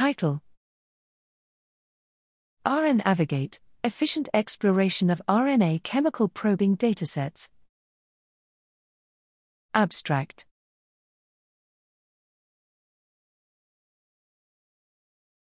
Title RNavigate Efficient Exploration of RNA Chemical Probing Datasets. Abstract